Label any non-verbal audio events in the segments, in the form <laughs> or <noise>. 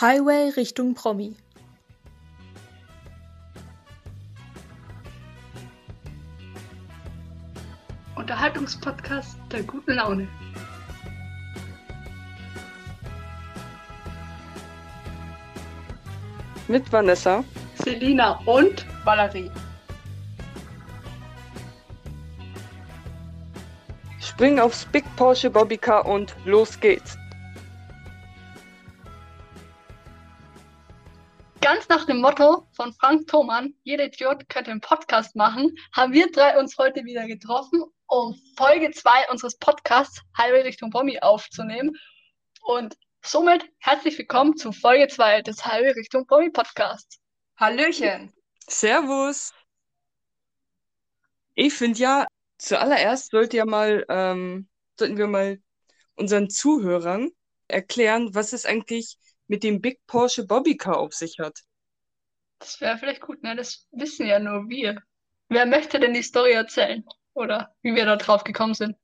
Highway Richtung Promi. Unterhaltungspodcast der guten Laune. Mit Vanessa, Selina und Valerie. spring aufs Big Porsche Bobbycar und los geht's. Ganz nach dem Motto von Frank Thoman, jeder Idiot könnte einen Podcast machen, haben wir drei uns heute wieder getroffen, um Folge 2 unseres Podcasts Highway Richtung Promi aufzunehmen. Und somit herzlich willkommen zu Folge 2 des Highway Richtung Promi Podcasts. Hallöchen. Servus. Ich finde ja, zuallererst sollte ja mal, ähm, sollten wir mal unseren Zuhörern erklären, was es eigentlich mit dem Big Porsche Bobbycar auf sich hat. Das wäre vielleicht gut, ne? Das wissen ja nur wir. Wer möchte denn die Story erzählen? Oder wie wir da drauf gekommen sind?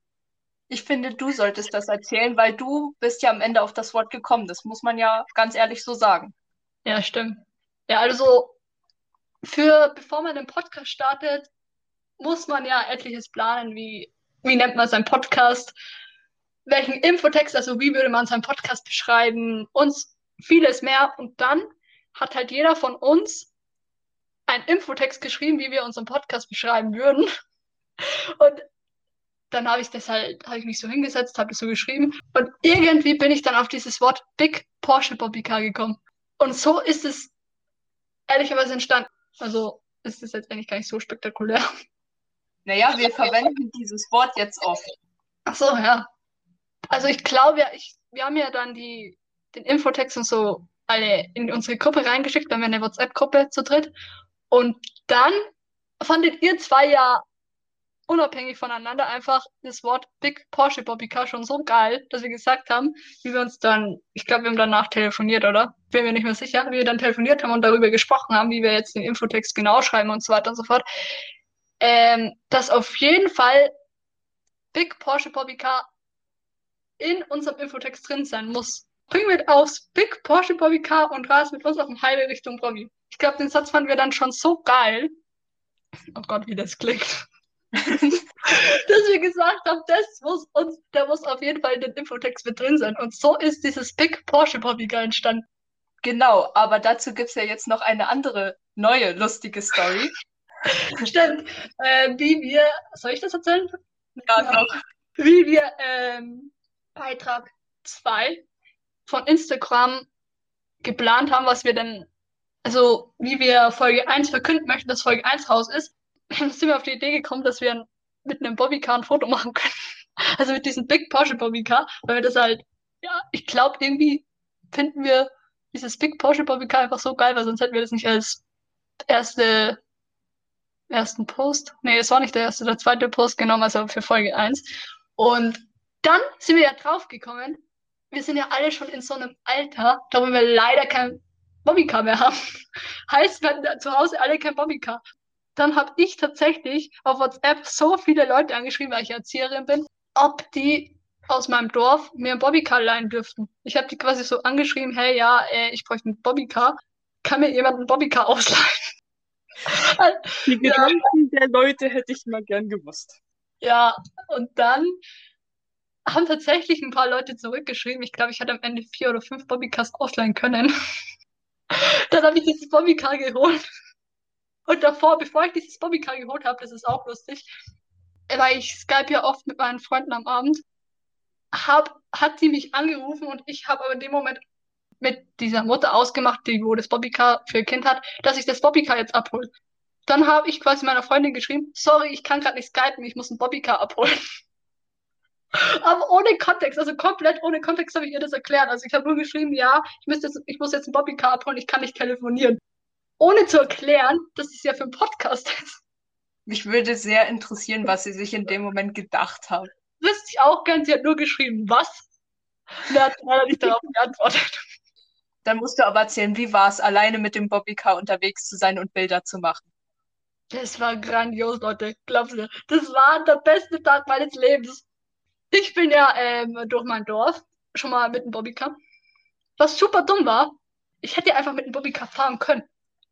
Ich finde, du solltest das erzählen, weil du bist ja am Ende auf das Wort gekommen. Das muss man ja ganz ehrlich so sagen. Ja, stimmt. Ja, also für bevor man den Podcast startet, muss man ja etliches planen, wie, wie nennt man seinen Podcast, welchen Infotext, also wie würde man seinen Podcast beschreiben und vieles mehr. Und dann hat halt jeder von uns einen Infotext geschrieben, wie wir unseren Podcast beschreiben würden. Und dann habe ich das halt, habe ich mich so hingesetzt, habe das so geschrieben. Und irgendwie bin ich dann auf dieses Wort Big Porsche Bobbycar gekommen. Und so ist es ehrlicherweise entstanden. Also ist es jetzt eigentlich gar nicht so spektakulär. Naja, wir verwenden dieses Wort jetzt oft. Ach so, ja. Also ich glaube ja, ich, wir haben ja dann die, den Infotext und so alle in unsere Gruppe reingeschickt, weil wir eine WhatsApp-Gruppe zu dritt. Und dann fandet ihr zwei ja unabhängig voneinander einfach das Wort Big Porsche Bobbycar schon so geil, dass wir gesagt haben, wie wir uns dann, ich glaube, wir haben danach telefoniert, oder? Bin mir nicht mehr sicher, wie wir dann telefoniert haben und darüber gesprochen haben, wie wir jetzt den Infotext genau schreiben und so weiter und so fort. Ähm, dass auf jeden Fall Big Porsche Bobbycar in unserem Infotext drin sein muss. Bring mit aufs Big Porsche Bobbycar und ras mit uns auf dem Highway Richtung Promi. Ich glaube, den Satz fanden wir dann schon so geil. Oh Gott, wie das klingt. <laughs> dass wir gesagt haben, das muss uns, der muss auf jeden Fall in den Infotext mit drin sein. Und so ist dieses Big Porsche Bobbycar entstanden. Genau, aber dazu gibt es ja jetzt noch eine andere, neue, lustige Story. <laughs> Stimmt. Äh, wie wir, soll ich das erzählen? Ja, doch. Wie wir ähm, Beitrag 2 von Instagram geplant haben, was wir denn, also wie wir Folge 1 verkünden möchten, dass Folge 1 raus ist, <clears throat> sind wir auf die Idee gekommen, dass wir mit einem Bobbycar ein Foto machen können. <laughs> Also mit diesem Big Porsche Bobbycar, weil wir das halt, ja, ich glaube, irgendwie finden wir dieses Big Porsche Bobbycar einfach so geil, weil sonst hätten wir das nicht als erste, ersten Post, nee, es war nicht der erste, der zweite Post genommen, also für Folge 1. Und dann sind wir ja drauf gekommen, wir sind ja alle schon in so einem Alter, da wo wir leider kein Bobbycar mehr haben. <laughs> heißt, wir hatten zu Hause alle kein Bobbycar dann habe ich tatsächlich auf WhatsApp so viele Leute angeschrieben, weil ich Erzieherin bin, ob die aus meinem Dorf mir ein Bobbycar leihen dürften. Ich habe die quasi so angeschrieben, hey, ja, äh, ich bräuchte ein Bobbycar. Kann mir jemand ein Bobbycar <laughs> ausleihen? Die Gedanken ja. der Leute hätte ich mal gern gewusst. Ja, und dann haben tatsächlich ein paar Leute zurückgeschrieben. Ich glaube, ich hatte am Ende vier oder fünf Bobbycars ausleihen können. <laughs> dann habe ich dieses Bobbycar geholt. Und davor, bevor ich dieses Bobbycar geholt habe, das ist auch lustig, weil ich Skype ja oft mit meinen Freunden am Abend, hab, hat sie mich angerufen und ich habe aber in dem Moment mit dieser Mutter ausgemacht, die wo das Bobbycar für ihr Kind hat, dass ich das Bobbycar jetzt abhole. Dann habe ich quasi meiner Freundin geschrieben, sorry, ich kann gerade nicht skypen, ich muss ein Bobbycar abholen. Aber ohne Kontext, also komplett ohne Kontext habe ich ihr das erklärt. Also ich habe nur geschrieben, ja, ich, müsste jetzt, ich muss jetzt ein Bobbycar abholen, ich kann nicht telefonieren ohne zu erklären, dass es ja für ein Podcast ist. Mich würde sehr interessieren, was sie sich in dem Moment gedacht haben. Wüsste ich auch gern, sie hat nur geschrieben, was? Und er hat leider nicht <laughs> darauf geantwortet. Dann musst du aber erzählen, wie war es, alleine mit dem Bobbycar unterwegs zu sein und Bilder zu machen? Das war grandios, Leute. Glaubst du? Das war der beste Tag meines Lebens. Ich bin ja ähm, durch mein Dorf schon mal mit dem Bobbycar. Was super dumm war, Ich hätte einfach mit dem Bobbycar fahren können.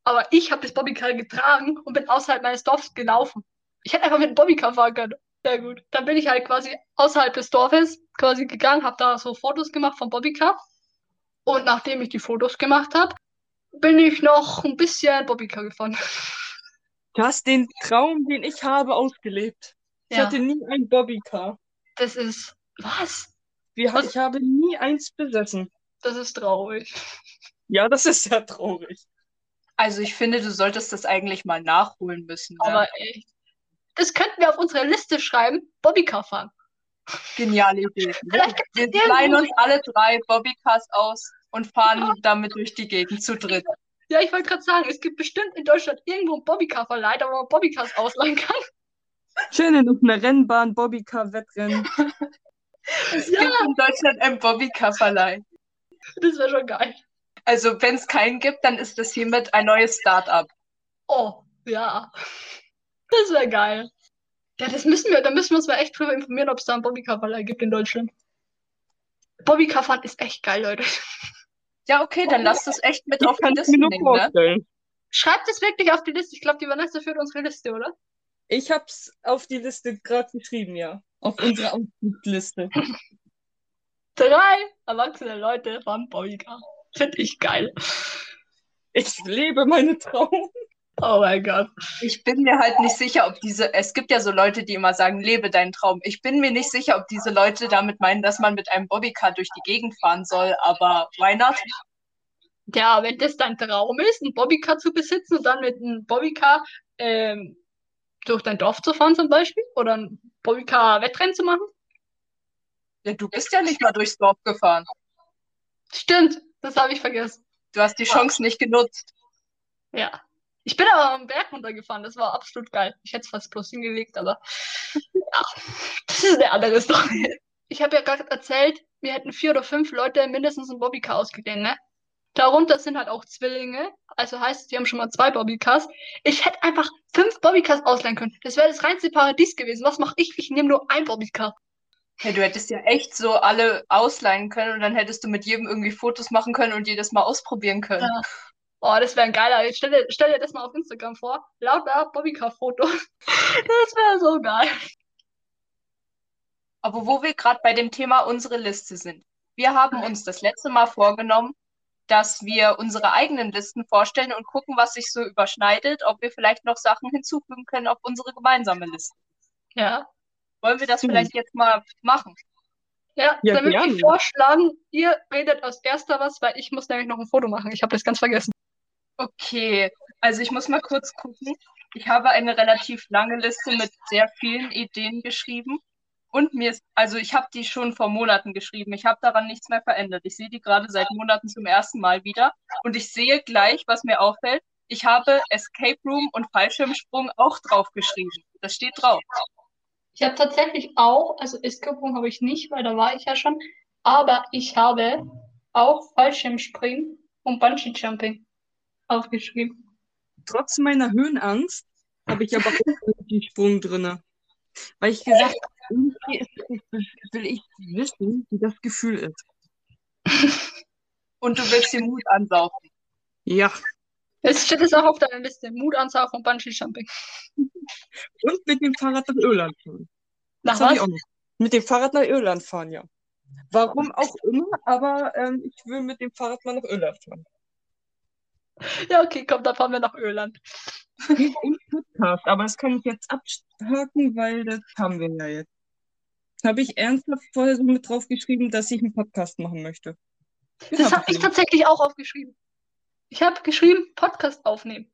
Aber ich habe das Bobbycar getragen und bin außerhalb meines Dorfs gelaufen. Ich hätte einfach mit dem Bobbycar fahren können. Sehr gut. Dann bin ich halt quasi außerhalb des Dorfes quasi gegangen, habe da so Fotos gemacht vom Bobbycar. Und nachdem ich die Fotos gemacht habe, bin ich noch ein bisschen Bobbycar gefahren. Du hast den Traum, den ich habe, ausgelebt. Ich Ja. hatte nie ein Bobbycar. Das ist. Was? Wir, Was? ich habe nie eins besessen. Das ist traurig. Ja, das ist ja traurig. Also ich finde, du solltest das eigentlich mal nachholen müssen. Ne? Aber echt. Das könnten wir auf unsere Liste schreiben. Bobbycar fahren. Geniale Idee. <laughs> Wir leihen uns alle drei Bobbycars aus und fahren damit durch die Gegend zu dritt. Ja, ich wollte gerade sagen, es gibt bestimmt in Deutschland irgendwo einen Bobbycar-Verleih, wo man Bobbycars ausleihen kann. Schön in einer Rennbahn, Bobbycar-Wettrennen. Es <laughs> Ja. gibt in Deutschland einen Bobbycar-Verleih. Das wäre schon geil. Also wenn es keinen gibt, dann ist das hiermit ein neues Start-up. Oh, ja. Das wäre geil. Ja, das müssen wir, da müssen wir uns mal echt drüber informieren, ob es da einen Bobbycar-Verleih gibt in Deutschland. Bobbycar fahren ist echt geil, Leute. Ja, okay, dann lass das echt mit Ich auf die es Liste nehmen, ne? Schreibt es wirklich auf die Liste. Ich glaube, die Vanessa führt unsere Liste, oder? Ich hab's auf die Liste gerade geschrieben, ja. Auf unsere Ausflugsliste. Drei erwachsene Leute fahren Bobbycar. Finde ich geil. Ich lebe meine Traum. Oh mein Gott. Ich bin mir halt nicht sicher, ob diese, es gibt ja so Leute, die immer sagen, lebe deinen Traum. Ich bin mir nicht sicher, ob diese Leute damit meinen, dass man mit einem Bobbycar durch die Gegend fahren soll, aber why not? Ja, wenn das dein Traum ist, ein Bobbycar zu besitzen und dann mit einem Bobbycar ähm, durch dein Dorf zu fahren zum Beispiel oder ein Bobbycar-Wettrennen zu machen. Ja, du bist ja nicht mal durchs Dorf gefahren. Stimmt, das habe ich vergessen. Du hast die Chance nicht genutzt. Ja. Ich bin aber am Berg runtergefahren, das war absolut geil. Ich hätte es fast bloß hingelegt, aber ja, das ist eine andere Story. Ich habe ja gerade erzählt, wir hätten vier oder fünf Leute mindestens ein Bobbycar ausgeliehen, ne? Darunter sind halt auch Zwillinge, also heißt, die haben schon mal zwei Bobbycars. Ich hätte einfach fünf Bobbycars ausleihen können. Das wäre das reinste Paradies gewesen. Was mache ich? Ich nehme nur ein Bobbycar. Ja, du hättest ja echt so alle ausleihen können und dann hättest du mit jedem irgendwie Fotos machen können und jedes Mal ausprobieren können. Ja. Oh, das wäre ein geiler. Jetzt stell dir, stell dir das mal auf Instagram vor. Lauter Bobbycar-Fotos. <laughs> Das wäre so geil. Aber wo wir gerade bei dem Thema unsere Liste sind. Wir haben uns das letzte Mal vorgenommen, dass wir unsere eigenen Listen vorstellen und gucken, was sich so überschneidet, ob wir vielleicht noch Sachen hinzufügen können auf unsere gemeinsame Liste. Ja. Wollen wir das vielleicht jetzt mal machen? Ja, Ja, dann würde ich vorschlagen, ihr redet als erster was, weil ich muss nämlich noch ein Foto machen. Ich habe das ganz vergessen. Okay, also ich muss mal kurz gucken. Ich habe eine relativ lange Liste mit sehr vielen Ideen geschrieben. Und mir ist, also ich habe die schon vor Monaten geschrieben. Ich habe daran nichts mehr verändert. Ich sehe die gerade seit Monaten zum ersten Mal wieder. Und ich sehe gleich, was mir auffällt. Ich habe Escape Room und Fallschirmsprung auch draufgeschrieben. Das steht drauf. Ich habe tatsächlich auch, also Escape-Room habe ich nicht, weil da war ich ja schon, aber ich habe auch Fallschirmspringen und Bungee-Jumping aufgeschrieben. Trotz meiner Höhenangst habe ich aber auch die Sprung drinne. Weil ich gesagt habe, irgendwie will ich wissen, wie das Gefühl ist. Und du willst den Mut ansaugen. Ja. Es steht es auch auf deiner Liste. Mutanzug und Bungee-Jumping. Und mit dem Fahrrad nach Irland fahren. Nach Das was? Mit dem Fahrrad nach Irland fahren, ja. Warum auch immer, aber ähm, ich will mit dem Fahrrad mal nach Irland fahren. Ja, okay, komm, dann fahren wir nach Irland. Podcast, aber das kann ich jetzt abhaken, weil das haben wir ja jetzt. Habe ich ernsthaft vorher so mit drauf geschrieben, dass ich einen Podcast machen möchte. Den Das hab habe ich ich tatsächlich auch aufgeschrieben. Ich habe geschrieben, Podcast aufnehmen.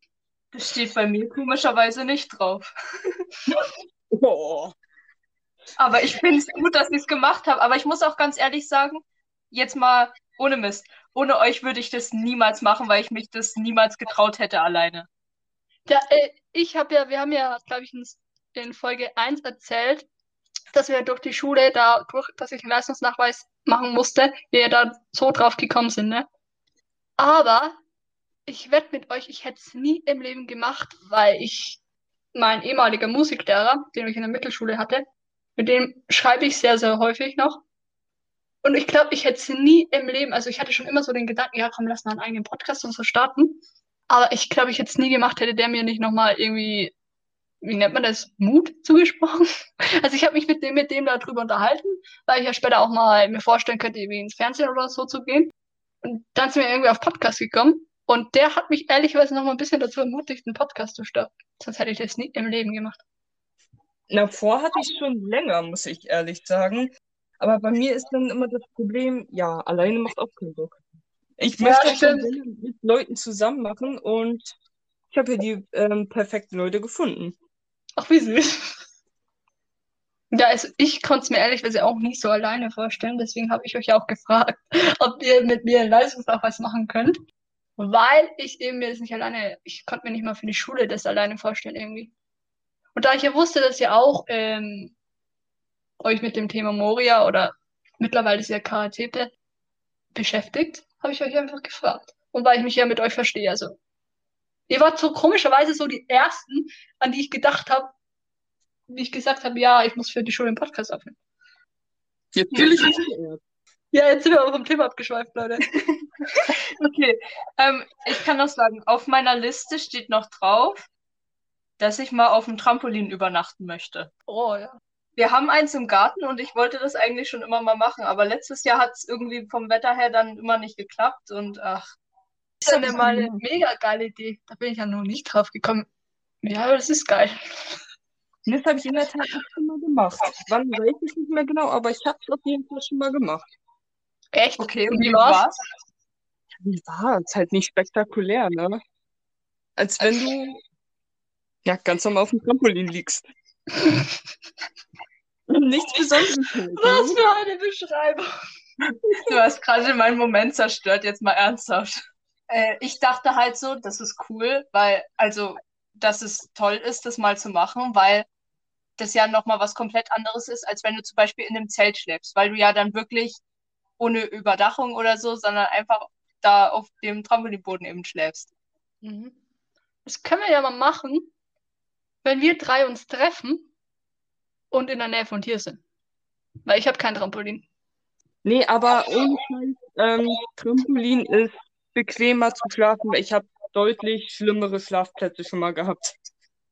Das steht bei mir komischerweise nicht drauf. <laughs> Oh. Aber ich finde es gut, dass ich es gemacht habe. Aber ich muss auch ganz ehrlich sagen, jetzt mal ohne Mist. Ohne euch würde ich das niemals machen, weil ich mich das niemals getraut hätte alleine. Ja, äh, ich habe ja, wir haben ja, glaube ich, in, Folge 1 erzählt, dass wir durch die Schule da, durch, dass ich einen Leistungsnachweis machen musste, wir da so drauf gekommen sind, ne? Aber ich wette mit euch, ich hätte es nie im Leben gemacht, weil ich, mein ehemaliger Musiklehrer, den ich in der Mittelschule hatte, mit dem schreibe ich sehr, sehr häufig noch. Und ich glaube, ich hätte es nie im Leben, also ich hatte schon immer so den Gedanken, ja komm, lass mal einen eigenen Podcast und so starten. Aber ich glaube, ich hätte es nie gemacht, hätte der mir nicht nochmal irgendwie, wie nennt man das, Mut <laughs> zugesprochen. Also ich habe mich mit dem, mit dem darüber unterhalten, weil ich ja später auch mal mir vorstellen könnte, irgendwie ins Fernsehen oder so zu gehen. Und dann sind wir irgendwie auf Podcast gekommen. Und der hat mich ehrlicherweise noch mal ein bisschen dazu ermutigt, einen Podcast zu starten. Sonst hätte ich das nie im Leben gemacht. Na, vor hatte ich schon länger, muss ich ehrlich sagen. Aber bei mir ist dann immer das Problem, ja, alleine macht auch keinen Bock. Ich Ja, möchte gerne mit Leuten zusammen machen und ich habe hier die ähm, perfekten Leute gefunden. Ach, wie süß. Ja, also ich konnte es mir ehrlicherweise auch nicht so alleine vorstellen. Deswegen habe ich euch auch gefragt, <laughs> ob ihr mit mir in Leistungsnachweis machen könnt. Weil ich eben mir das nicht alleine, ich konnte mir nicht mal für die Schule das alleine vorstellen irgendwie. Und da ich ja wusste, dass ihr auch ähm, euch mit dem Thema Moria oder mittlerweile ist ja Karate beschäftigt, habe ich euch einfach gefragt. Und weil ich mich ja mit euch verstehe, also. Ihr wart so komischerweise so die Ersten, an die ich gedacht habe, wie ich gesagt habe, ja, ich muss für die Schule einen Podcast aufnehmen. Jetzt fühle ich mich geehrt. Ja, jetzt sind wir aber vom Thema abgeschweift, Leute. <laughs> Okay, ähm, ich kann noch sagen, auf meiner Liste steht noch drauf, dass ich mal auf dem Trampolin übernachten möchte. Oh ja. Wir haben eins im Garten und ich wollte das eigentlich schon immer mal machen, aber letztes Jahr hat es irgendwie vom Wetter her dann immer nicht geklappt und ach, ist ja mal eine mega geile Idee. Da bin ich ja noch nicht drauf gekommen. Ja, aber das ist geil. Das habe ich in der Tat auch schon mal gemacht. Wann weiß ich nicht mehr genau, aber ich habe es auf jeden Fall schon mal gemacht. Echt? okay, Und wie war's? war's? Wie war es? Halt nicht spektakulär, ne? Als wenn du ja ganz normal auf dem Trampolin liegst. Nichts Besonderes. halt, Was für eine Beschreibung. Du hast gerade meinen Moment zerstört, jetzt mal ernsthaft. Äh, ich dachte halt so, das ist cool, weil, also, dass es toll ist, das mal zu machen, weil das ja nochmal was komplett anderes ist, als wenn du zum Beispiel in einem Zelt schläfst, weil du ja dann wirklich ohne Überdachung oder so, sondern einfach da auf dem Trampolinboden eben schläfst. Mhm. Das können wir ja mal machen, wenn wir drei uns treffen und in der Nähe von hier sind. Weil ich habe kein Trampolin. Nee, aber ohne ähm, Trampolin ist bequemer zu schlafen, weil ich habe deutlich schlimmere Schlafplätze schon mal gehabt.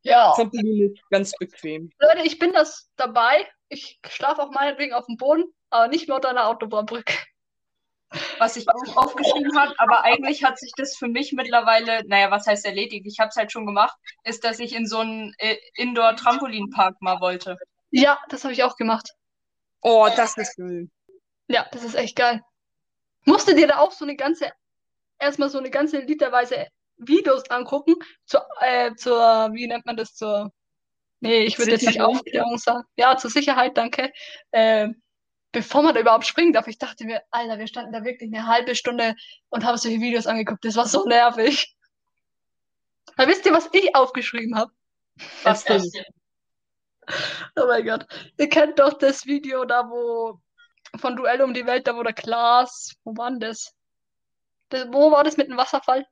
Ja. Trampolin ist ganz bequem. Leute, ich bin das dabei. Ich schlafe auch meinetwegen auf dem Boden, aber nicht mehr unter einer Autobahnbrücke. was ich auch aufgeschrieben habe, aber eigentlich hat sich das für mich mittlerweile, naja, was heißt erledigt? Ich habe es halt schon gemacht, ist, dass ich in so einen äh, Indoor-Trampolinpark mal wollte. Ja, das habe ich auch gemacht. Oh, das ist geil. Ja, das ist echt geil. Musstet ihr da auch so eine ganze, erstmal so eine ganze literweise Videos angucken, zur, äh, zur, wie nennt man das, zur, nee, ich würde jetzt nicht. Aufklärung sagen. Ja, zur Sicherheit, danke. Äh, bevor man da überhaupt springen darf, ich dachte mir, Alter, wir standen da wirklich eine halbe Stunde und haben solche Videos angeguckt. Das war so nervig. Aber wisst ihr, was ich aufgeschrieben habe? Was das? Oh mein Gott. Ihr kennt doch das Video da, wo von Duell um die Welt, da wo der Klaas, wo war denn das? Das wo war das mit dem Wasserfall?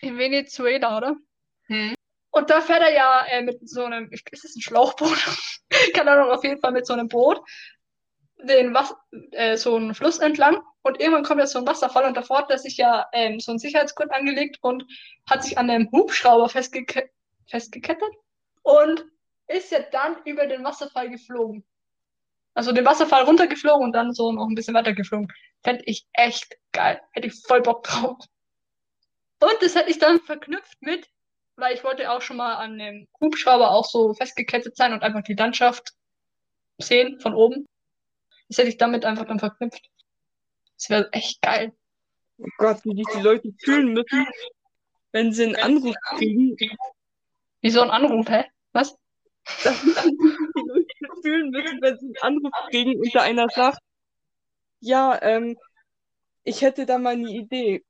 In Venezuela, oder? Hm. Und da fährt er ja äh, mit so einem, ist es ein Schlauchboot? <laughs> Keine Ahnung, auf jeden Fall mit so einem Boot den Was äh, so einen Fluss entlang und irgendwann kommt jetzt so ein Wasserfall und davor hat er sich ja ähm, so einen Sicherheitsgurt angelegt und hat sich an einem Hubschrauber festgeke festgekettet und ist ja dann über den Wasserfall geflogen. Also den Wasserfall runtergeflogen und dann so noch ein bisschen weiter geflogen. Fände ich echt geil. Hätte ich voll Bock drauf. Und das hätte ich dann verknüpft mit, weil ich wollte auch schon mal an dem Hubschrauber auch so festgekettet sein und einfach die Landschaft sehen von oben. Das hätte ich damit einfach dann verknüpft. Das wäre echt geil. Oh Gott, wie sich die Leute fühlen müssen, wenn sie einen Anruf kriegen, Wie so ein Anruf, hä? Was? <laughs> dass Leute fühlen müssen, wenn sie einen Anruf kriegen und da einer sagt, ja, ähm, ich hätte da mal eine Idee.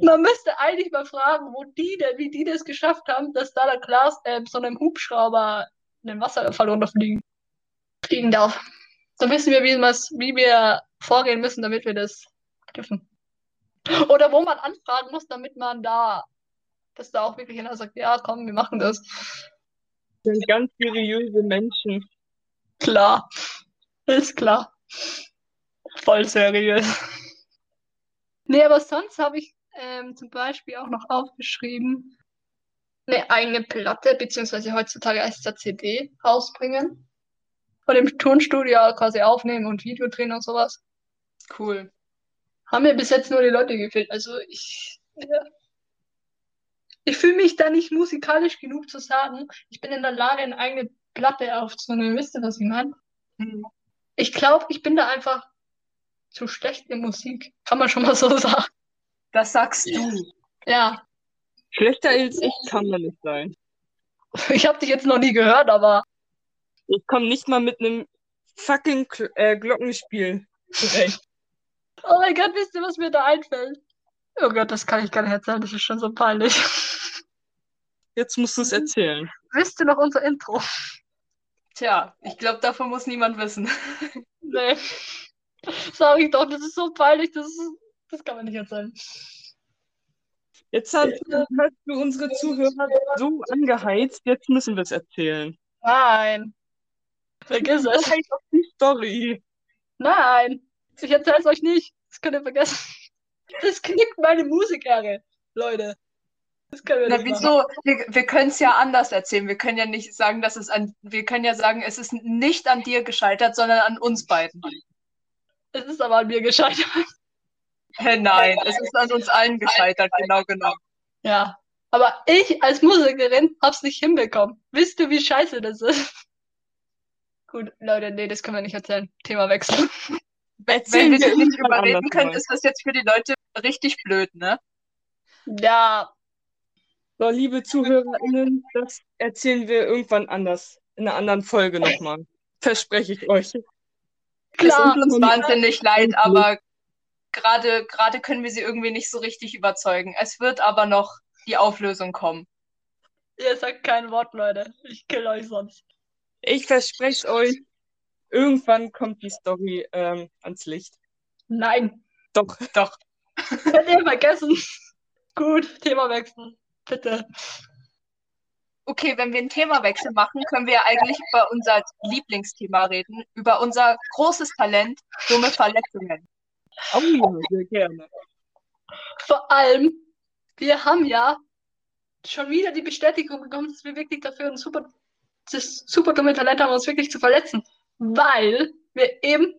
Man müsste eigentlich mal fragen, wo die denn, wie die das geschafft haben, dass da der Klaas äh, so einem Hubschrauber in den Wasserfall runterfliegen fliegen darf. Dann wissen wir, wie, wie wir vorgehen müssen, damit wir das dürfen. Oder wo man anfragen muss, damit man da, dass da auch wirklich einer sagt, ja, komm, wir machen das. Sind ganz seriöse Menschen. Klar. Ist klar. Voll seriös. Nee, aber sonst habe ich ähm, zum Beispiel auch noch aufgeschrieben, eine eigene Platte, beziehungsweise heutzutage ja CD, rausbringen. Und im Tonstudio quasi aufnehmen und Video drehen und sowas. Cool. Haben mir bis jetzt nur die Leute gefehlt. Also ich, ja. Ich fühle mich da nicht musikalisch genug zu sagen, ich bin in der Lage, eine eigene Platte aufzunehmen. Wisst ihr, was ich meine? Mhm. Ich glaube, ich bin da einfach zu schlecht in Musik. Kann man schon mal so <laughs> sagen. Das sagst du. Ja. Schlechter als ich kann man nicht sein. Ich habe dich jetzt noch nie gehört, aber Ich komme nicht mal mit einem fucking Kl äh, Glockenspiel zurecht. oh mein Gott, wisst ihr, was mir da einfällt? Oh Gott, das kann ich gar nicht erzählen, das ist schon so peinlich. Jetzt musst du es erzählen. wisst ihr noch unser Intro? Tja, ich glaube, davon muss niemand wissen. <laughs> Nee. Sag ich doch, das ist so peinlich, das, ist, das kann man nicht erzählen. Jetzt hast, hast du unsere Zuhörer so angeheizt, jetzt müssen wir es erzählen. Nein. Vergiss Das es. heißt auch die Story. Nein. Ich erzähl's euch nicht. Das könnt ihr vergessen. Das knickt meine Musikehre, Leute. Das können wir Na, nicht machen. wieso? Wir, wir können es ja anders erzählen. Wir können ja nicht sagen, dass es an, wir können ja sagen, es ist nicht an dir gescheitert, sondern an uns beiden. Es ist aber an mir gescheitert. Hä, nein, es ist an uns allen gescheitert, genau genommen. Ja. Aber ich als Musikerin hab's nicht hinbekommen. Wisst ihr, wie scheiße das ist? Gut, Leute, nee, das können wir nicht erzählen. Thema wechseln. Wenn wir sie nicht überreden können, ist das jetzt für die Leute richtig blöd, ne? Ja, So, liebe ZuhörerInnen, das erzählen wir irgendwann anders. In einer anderen Folge nochmal. Verspreche ich euch. Es klar. tut uns wahnsinnig leid, aber gerade gerade können wir sie irgendwie nicht so richtig überzeugen. Es wird aber noch die Auflösung kommen. Ihr sagt kein Wort, Leute. Ich kill euch sonst. Ich verspreche es euch. Irgendwann kommt die Story ähm, ans Licht. Nein. Doch. Doch. Könnt ihr vergessen. Gut, Thema wechseln. Bitte. Okay, wenn wir einen Themawechsel machen, können wir eigentlich über unser Lieblingsthema reden, über unser großes Talent, dumme Verletzungen. Oh ja, sehr gerne. Vor allem, wir haben ja schon wieder die Bestätigung bekommen, dass wir wirklich dafür ein super, das super dumme Talent haben, uns wirklich zu verletzen. Weil wir eben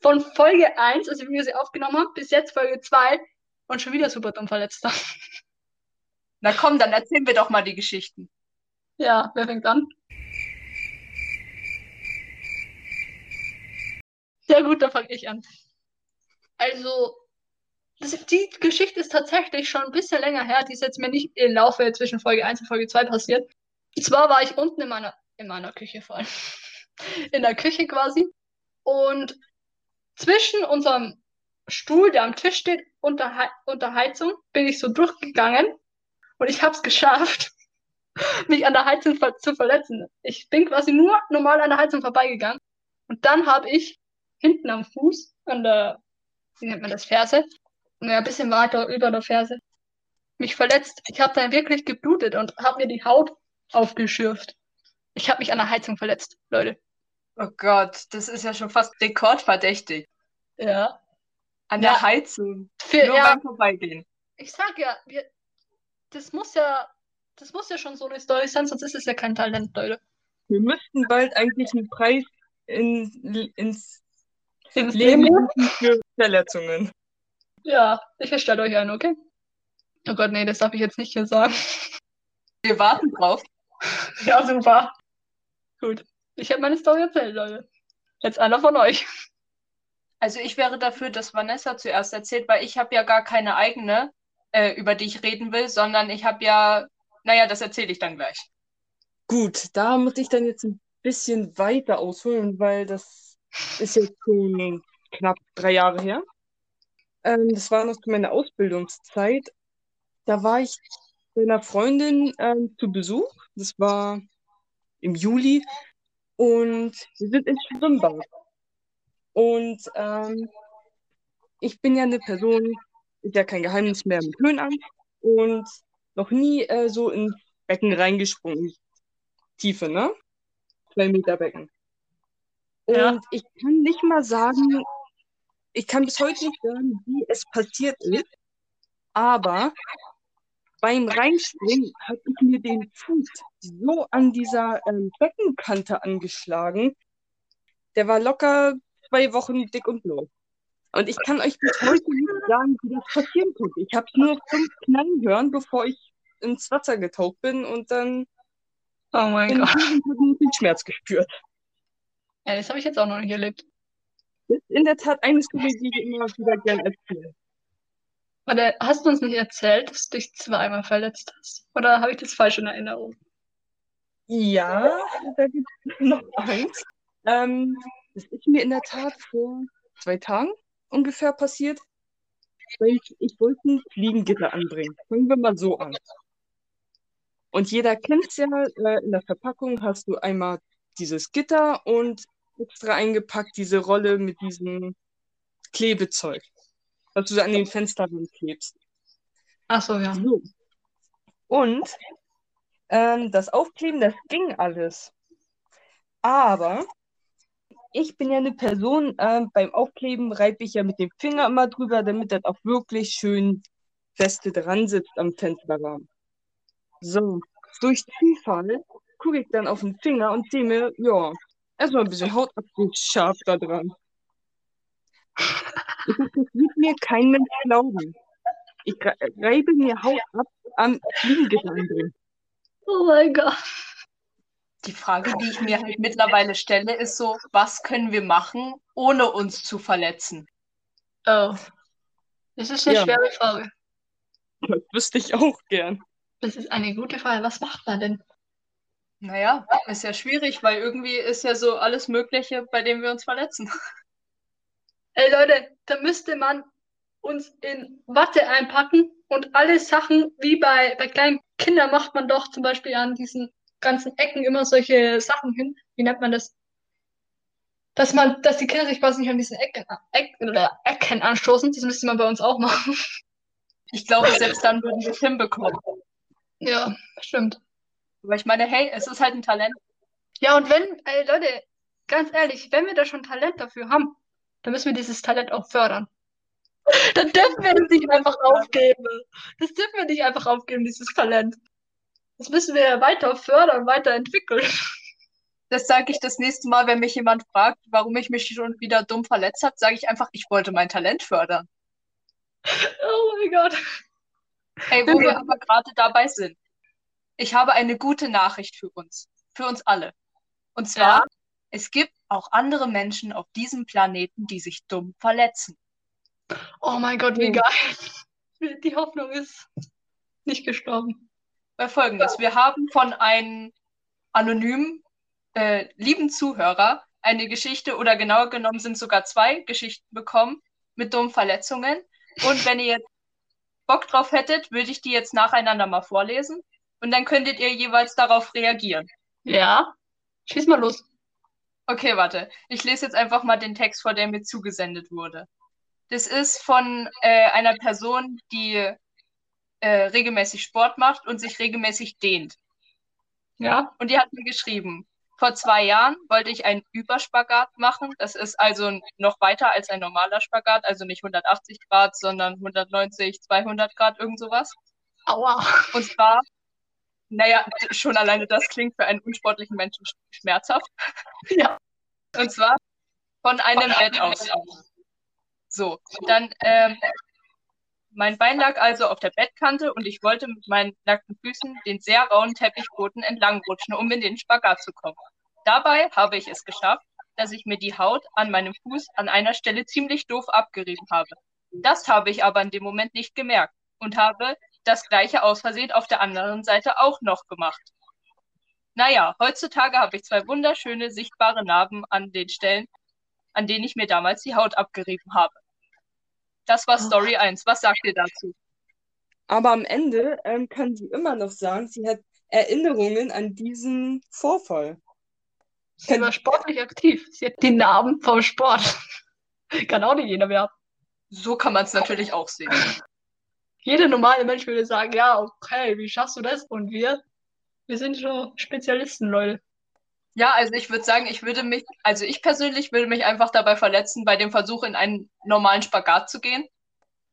von Folge 1, also wie wir sie aufgenommen haben, bis jetzt Folge 2 und schon wieder super dumm verletzt haben. <laughs> Na komm, dann erzählen wir doch mal die Geschichten. Ja, wer fängt an? Sehr gut, dann fange ich an. Also, das, die Geschichte ist tatsächlich schon ein bisschen länger her. Die ist jetzt mir nicht im Laufe zwischen Folge 1 und Folge 2 passiert. Und zwar war ich unten in meiner, in meiner Küche vor allem. In der Küche quasi. Und zwischen unserem Stuhl, der am Tisch steht, unter, Hei- unter Heizung, bin ich so durchgegangen. Und ich habe es geschafft, <laughs> mich an der Heizung ver zu verletzen. Ich bin quasi nur normal an der Heizung vorbeigegangen. Und dann habe ich hinten am Fuß, an der, wie nennt man das, Ferse, naja, ein bisschen weiter über der Ferse, mich verletzt. Ich habe dann wirklich geblutet und habe mir die Haut aufgeschürft. Ich habe mich an der Heizung verletzt, Leute. Oh Gott, das ist ja schon fast rekordverdächtig. Ja. An Ja. der Heizung. Für, Nur ja, beim Vorbeigehen. ich sag ja, wir, das muss ja, das muss ja schon so eine Story sein, sonst ist es ja kein Talent, Leute. Wir müssten bald eigentlich einen Preis in, ins Ins Leben für Verletzungen. Ja, ich verstelle euch ein, okay? Oh Gott, nee, das darf ich jetzt nicht hier sagen. Wir warten drauf. Ja, super. Gut. Ich habe meine Story erzählt, Leute. Jetzt einer von euch. Also ich wäre dafür, dass Vanessa zuerst erzählt, weil ich habe ja gar keine eigene, äh, über die ich reden will, sondern ich habe ja, naja, das erzähle ich dann gleich. Gut, da muss ich dann jetzt ein bisschen weiter ausholen, weil das ist jetzt schon knapp drei Jahre her. Ähm, das war noch zu meiner Ausbildungszeit. Da war ich bei einer Freundin ähm, zu Besuch. Das war im Juli. Und wir sind ins Schwimmbad. Und ähm, ich bin ja eine Person, ist ja kein Geheimnis mehr mit Höhenangst und noch nie äh, so ins Becken reingesprungen. Tiefe, ne? Zwei Meter Becken. Und Ja. ich kann nicht mal sagen, ich kann bis heute nicht sagen, wie es passiert ist, aber beim Reinspringen habe ich mir den Fuß so an dieser ähm, Beckenkante angeschlagen. Der war locker zwei Wochen dick und blau. Und ich kann euch bis heute nicht sagen, wie das passieren konnte. Ich habe nur fünf Knallen hören, bevor ich ins Wasser getaucht bin und dann Oh mein in Gott. den Schmerz gespürt. Ja, das habe ich jetzt auch noch nicht erlebt. Das ist in der Tat eine Story, die ich immer wieder gern erzähle. Warte, hast du uns nicht erzählt, dass du dich zweimal verletzt hast? Oder habe ich das falsch in Erinnerung? Ja, da gibt es noch eins. Ähm, das ist mir in der Tat vor zwei Tagen ungefähr passiert. Ich, ich wollte ein Fliegengitter anbringen. Fangen wir mal so an. Und jeder kennt es ja, äh, in der Verpackung hast du einmal dieses Gitter und extra eingepackt diese Rolle mit diesem Klebezeug, was du an den Fensterrand klebst. Ach so, ja. So. Und ähm, das Aufkleben, das ging alles. Aber ich bin ja eine Person, ähm, beim Aufkleben reibe ich ja mit dem Finger immer drüber, damit das auch wirklich schön feste dran sitzt am Fensterrahmen. So, durch Zufall gucke ich dann auf den Finger und sehe mir, ja, erstmal ein bisschen Haut abgeschabt da dran. Das wird mir kein Mensch glauben. Ich re- reibe mir Haut ab am Fliegengitter drin. Oh mein Gott. Die Frage, die ich mir halt mittlerweile stelle, ist so, was können wir machen, ohne uns zu verletzen? Oh. Das ist eine Ja. schwere Frage. Das wüsste ich auch gern. Das ist eine gute Frage. Was macht man denn? Naja, ist ja schwierig, weil irgendwie ist ja so alles Mögliche, bei dem wir uns verletzen. Ey Leute, da müsste man uns in Watte einpacken und alle Sachen, wie bei, bei kleinen Kindern macht man doch zum Beispiel an diesen ganzen Ecken immer solche Sachen hin. Wie nennt man das? Dass man, dass die Kinder sich quasi nicht an diesen Ecken, Ecken, oder Ecken anstoßen. Das müsste man bei uns auch machen. Ich glaube, selbst dann würden wir es hinbekommen. Ja, stimmt. Aber ich meine, hey, es ist halt ein Talent. Ja, und wenn, ey Leute, ganz ehrlich, wenn wir da schon Talent dafür haben, dann müssen wir dieses Talent auch fördern. <laughs> Dann dürfen wir das nicht einfach aufgeben. Das dürfen wir nicht einfach aufgeben, dieses Talent. Das müssen wir weiter fördern, weiterentwickeln. Das sage ich das nächste Mal, wenn mich jemand fragt, warum ich mich schon wieder dumm verletzt habe, sage ich einfach, ich wollte mein Talent fördern. Oh mein Gott. Hey, wo wir aber gerade dabei sind. Ich habe eine gute Nachricht für uns. Für uns alle. Und zwar, Ja. es gibt auch andere Menschen auf diesem Planeten, die sich dumm verletzen. Oh mein Gott, wie geil. Die Hoffnung ist nicht gestorben. Bei folgendes: Wir haben von einem anonymen, äh, lieben Zuhörer eine Geschichte oder genauer genommen sind sogar zwei Geschichten bekommen mit dummen Verletzungen. Und wenn ihr jetzt Bock drauf hättet, würde ich die jetzt nacheinander mal vorlesen und dann könntet ihr jeweils darauf reagieren. Ja. Schieß mal los. Okay, warte. Ich lese jetzt einfach mal den Text vor, der mir zugesendet wurde. Das ist von äh, einer Person, die äh, regelmäßig Sport macht und sich regelmäßig dehnt. Ja. Und die hat mir geschrieben, vor zwei Jahren wollte ich einen Überspagat machen. Das ist also noch weiter als ein normaler Spagat, also nicht 180 Grad, sondern 190, 200 Grad, irgend sowas. Aua. Und zwar, naja, schon alleine das klingt für einen unsportlichen Menschen schmerzhaft. <laughs> Ja. Und zwar von einem Bett aus. So, dann, ähm, mein Bein lag also auf der Bettkante und ich wollte mit meinen nackten Füßen den sehr rauen Teppichboden entlangrutschen, um in den Spagat zu kommen. Dabei habe ich es geschafft, dass ich mir die Haut an meinem Fuß an einer Stelle ziemlich doof abgerieben habe. Das habe ich aber in dem Moment nicht gemerkt und habe das gleiche aus Versehen auf der anderen Seite auch noch gemacht. Naja, heutzutage habe ich zwei wunderschöne, sichtbare Narben an den Stellen, an denen ich mir damals die Haut abgerieben habe. Das war Story 1. Was sagt ihr dazu? Aber am Ende ähm, kann sie immer noch sagen, sie hat Erinnerungen an diesen Vorfall. Sie war sportlich aktiv. Sie hat die Narben vom Sport. <laughs> Kann auch nicht jeder mehr haben. So kann man es natürlich auch sehen. Jeder normale Mensch würde sagen, ja, okay, wie schaffst du das? Und wir, wir sind schon Spezialisten, Leute. Ja, also ich würde sagen, ich würde mich, also ich persönlich würde mich einfach dabei verletzen, bei dem Versuch in einen normalen Spagat zu gehen.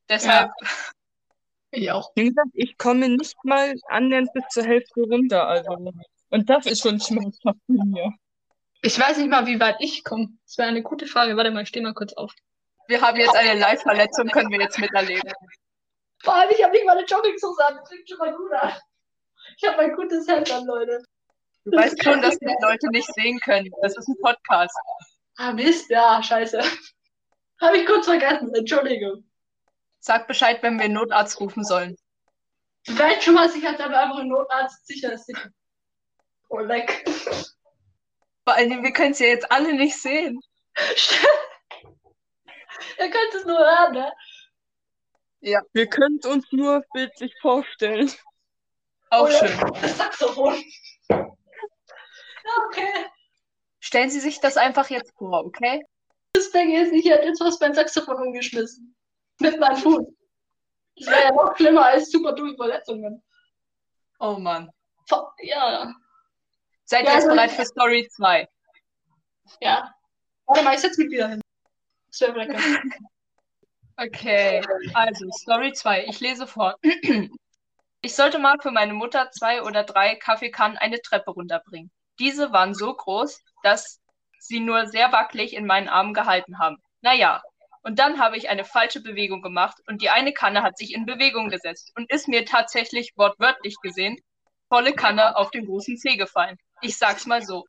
Deshalb, Ich auch. Wie gesagt, ich komme nicht mal annähernd bis zur Hälfte runter. Also. Und das ist schon schmerzhaft für mir. Ich weiß nicht mal, wie weit ich komme. Das wäre eine gute Frage. Warte mal, ich stehe mal kurz auf. wir haben jetzt eine Live-Verletzung, können wir jetzt miterleben. Vor allem, ich habe nicht mal eine Joggingshose an. Das klingt schon mal gut an. Ich habe ein gutes Hemd an, Leute. Du weißt schon, dass die Leute nicht sehen können. Das ist ein Podcast. Ah, Mist, ja, scheiße. Habe ich kurz vergessen. Entschuldigung. Sag Bescheid, wenn wir einen Notarzt rufen sollen. Wenn schon mal sicher, aber einfach ein Notarzt sicher ist sicher. Oh, leck. Vor Dingen, wir können es ja jetzt alle nicht sehen. <laughs> Ihr könnt es nur hören, ne? Wir können es uns nur bildlich vorstellen. Auch Oder schön. <laughs> Das Saxophon. Ja, okay. Stellen Sie sich das einfach jetzt vor, okay? Das Ding ist, ich hätte jetzt was beim Saxophon umgeschmissen. Mit meinem Fuß. Das wäre ja noch schlimmer als super dumme Verletzungen. Oh Mann. Ja, Seid ihr Ja, jetzt also- bereit für Story 2? ja. Warte mal, ich setze mich wieder hin. Das wäre vielleicht ganz <laughs> Okay, also Story 2. Ich lese vor. Ich sollte mal für meine Mutter zwei oder drei Kaffeekannen eine Treppe runterbringen. Diese waren so groß, dass sie nur sehr wackelig in meinen Armen gehalten haben. Naja, und dann habe ich eine falsche Bewegung gemacht und die eine Kanne hat sich in Bewegung gesetzt und ist mir tatsächlich wortwörtlich gesehen volle Kanne auf den großen Zeh gefallen. Ich sag's mal so.